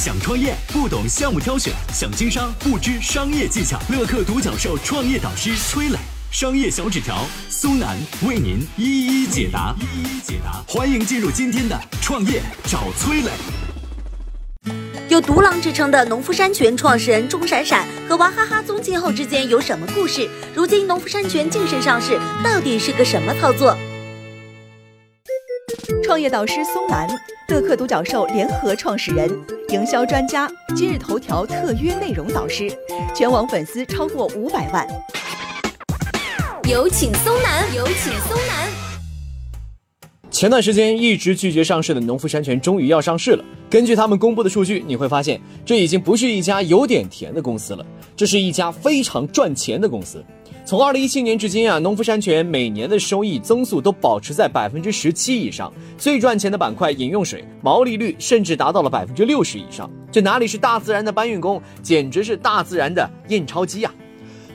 想创业不懂项目挑选，想经商不知商业技巧。乐客独角兽创业导师崔磊，商业小纸条苏南为您一一解答。一一解答，欢迎进入今天的创业找崔磊。有独狼之称的农夫山泉创始人钟闪闪和娃哈哈宗庆后之间有什么故事？如今农夫山泉净身上市，到底是个什么操作？创业导师松南，乐客独角兽联合创始人，营销专家，今日头条特约内容导师，全网粉丝超过五百万。有请松南，有请松南。前段时间一直拒绝上市的农夫山泉终于要上市了。根据他们公布的数据，你会发现这已经不是一家有点甜的公司了，这是一家非常赚钱的公司。从二零一七年至今啊，农夫山泉每年的收益增速都保持在百分之十七以上，最赚钱的板块饮用水毛利率甚至达到了百分之六十以上。这哪里是大自然的搬运工，简直是大自然的印钞机啊！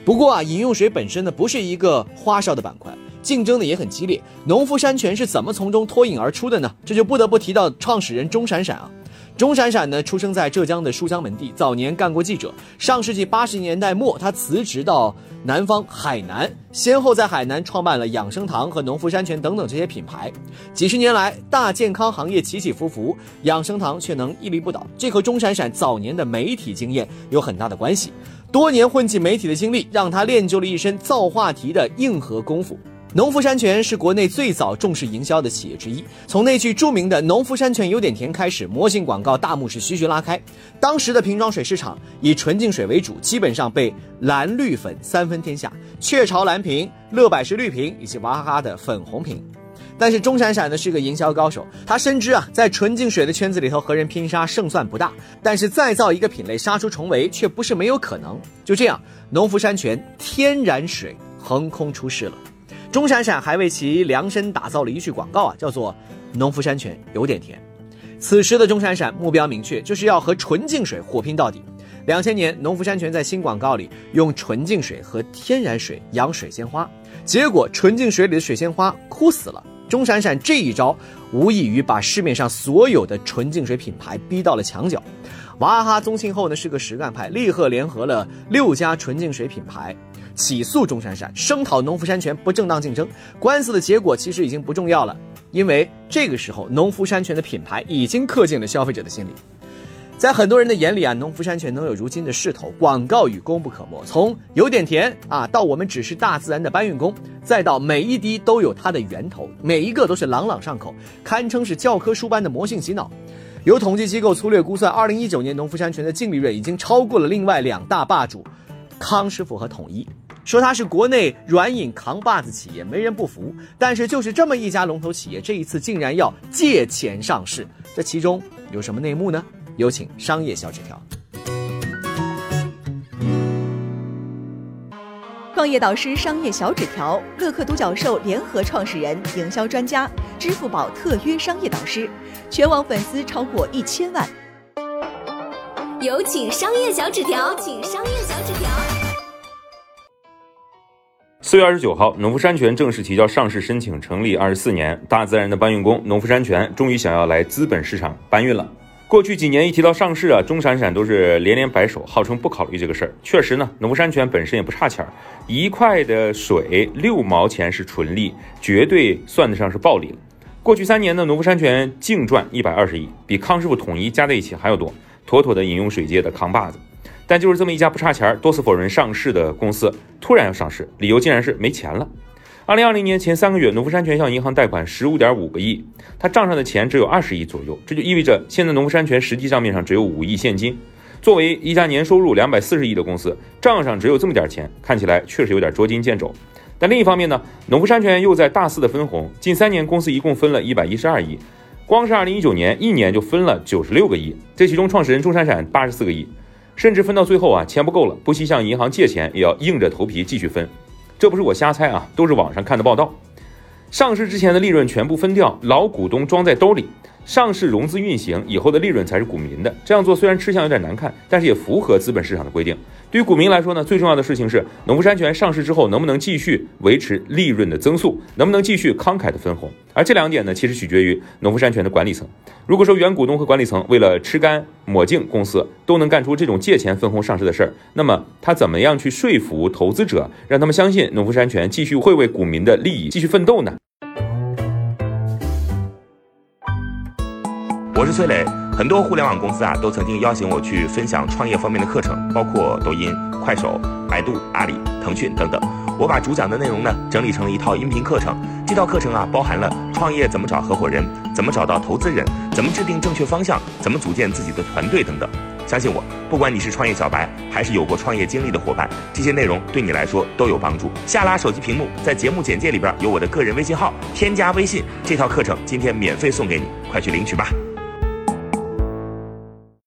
不过啊，饮用水本身呢不是一个花哨的板块，竞争呢也很激烈。农夫山泉是怎么从中脱颖而出的呢？这就不得不提到创始人钟闪闪啊。钟闪闪呢，出生在浙江的书香门第，早年干过记者。上世纪八十年代末，他辞职到南方海南，先后在海南创办了养生堂和农夫山泉等等这些品牌。几十年来，大健康行业起起伏伏，养生堂却能屹立不倒，这和钟闪闪早年的媒体经验有很大的关系。多年混迹媒体的经历，让他练就了一身造话题的硬核功夫。农夫山泉是国内最早重视营销的企业之一。从那句著名的“农夫山泉有点甜”开始，魔性广告大幕是徐徐拉开。当时的瓶装水市场以纯净水为主，基本上被蓝绿粉三分天下：雀巢蓝瓶、乐百氏绿瓶以及娃哈哈的粉红瓶。但是钟闪闪呢是个营销高手，他深知啊，在纯净水的圈子里头和人拼杀胜算不大。但是再造一个品类杀出重围却不是没有可能。就这样，农夫山泉天然水横空出世了。钟闪闪还为其量身打造了一句广告啊，叫做“农夫山泉有点甜”。此时的钟闪闪目标明确，就是要和纯净水火拼到底。两千年，农夫山泉在新广告里用纯净水和天然水养水仙花，结果纯净水里的水仙花枯死了。钟闪闪这一招无异于把市面上所有的纯净水品牌逼到了墙角。娃哈哈宗庆后呢是个实干派，立刻联合了六家纯净水品牌。起诉钟闪闪，声讨农夫山泉不正当竞争。官司的结果其实已经不重要了，因为这个时候农夫山泉的品牌已经刻进了消费者的心里。在很多人的眼里啊，农夫山泉能有如今的势头，广告语功不可没。从有点甜啊，到我们只是大自然的搬运工，再到每一滴都有它的源头，每一个都是朗朗上口，堪称是教科书般的魔性洗脑。有统计机构粗略估算，二零一九年农夫山泉的净利润已经超过了另外两大霸主，康师傅和统一。说它是国内软饮扛把子企业，没人不服。但是就是这么一家龙头企业，这一次竟然要借钱上市，这其中有什么内幕呢？有请商业小纸条。创业导师商业小纸条，乐客独角兽联合创始人，营销专家，支付宝特约商业导师，全网粉丝超过一千万。有请商业小纸条，请商业小纸条。四月二十九号，农夫山泉正式提交上市申请，成立二十四年，大自然的搬运工农夫山泉终于想要来资本市场搬运了。过去几年一提到上市啊，钟闪闪都是连连摆手，号称不考虑这个事儿。确实呢，农夫山泉本身也不差钱儿，一块的水六毛钱是纯利，绝对算得上是暴利了。过去三年呢，农夫山泉净赚一百二十亿，比康师傅、统一加在一起还要多，妥妥的饮用水界的扛把子。但就是这么一家不差钱、多次否认上市的公司，突然要上市，理由竟然是没钱了。二零二零年前三个月，农夫山泉向银行贷款十五点五个亿，他账上的钱只有二十亿左右，这就意味着现在农夫山泉实际账面上只有五亿现金。作为一家年收入两百四十亿的公司，账上只有这么点钱，看起来确实有点捉襟见肘。但另一方面呢，农夫山泉又在大肆的分红，近三年公司一共分了一百一十二亿，光是二零一九年一年就分了九十六个亿，这其中创始人钟闪闪八十四个亿。甚至分到最后啊，钱不够了，不惜向银行借钱，也要硬着头皮继续分。这不是我瞎猜啊，都是网上看的报道。上市之前的利润全部分掉，老股东装在兜里。上市融资运行以后的利润才是股民的。这样做虽然吃相有点难看，但是也符合资本市场的规定。对于股民来说呢，最重要的事情是农夫山泉上市之后能不能继续维持利润的增速，能不能继续慷慨的分红。而这两点呢，其实取决于农夫山泉的管理层。如果说原股东和管理层为了吃干抹净公司都能干出这种借钱分红上市的事儿，那么他怎么样去说服投资者，让他们相信农夫山泉继续会为股民的利益继续奋斗呢？我是崔磊，很多互联网公司啊都曾经邀请我去分享创业方面的课程，包括抖音、快手、百度、阿里、腾讯等等。我把主讲的内容呢整理成了一套音频课程，这套课程啊包含了创业怎么找合伙人、怎么找到投资人、怎么制定正确方向、怎么组建自己的团队等等。相信我，不管你是创业小白，还是有过创业经历的伙伴，这些内容对你来说都有帮助。下拉手机屏幕，在节目简介里边有我的个人微信号，添加微信，这套课程今天免费送给你，快去领取吧。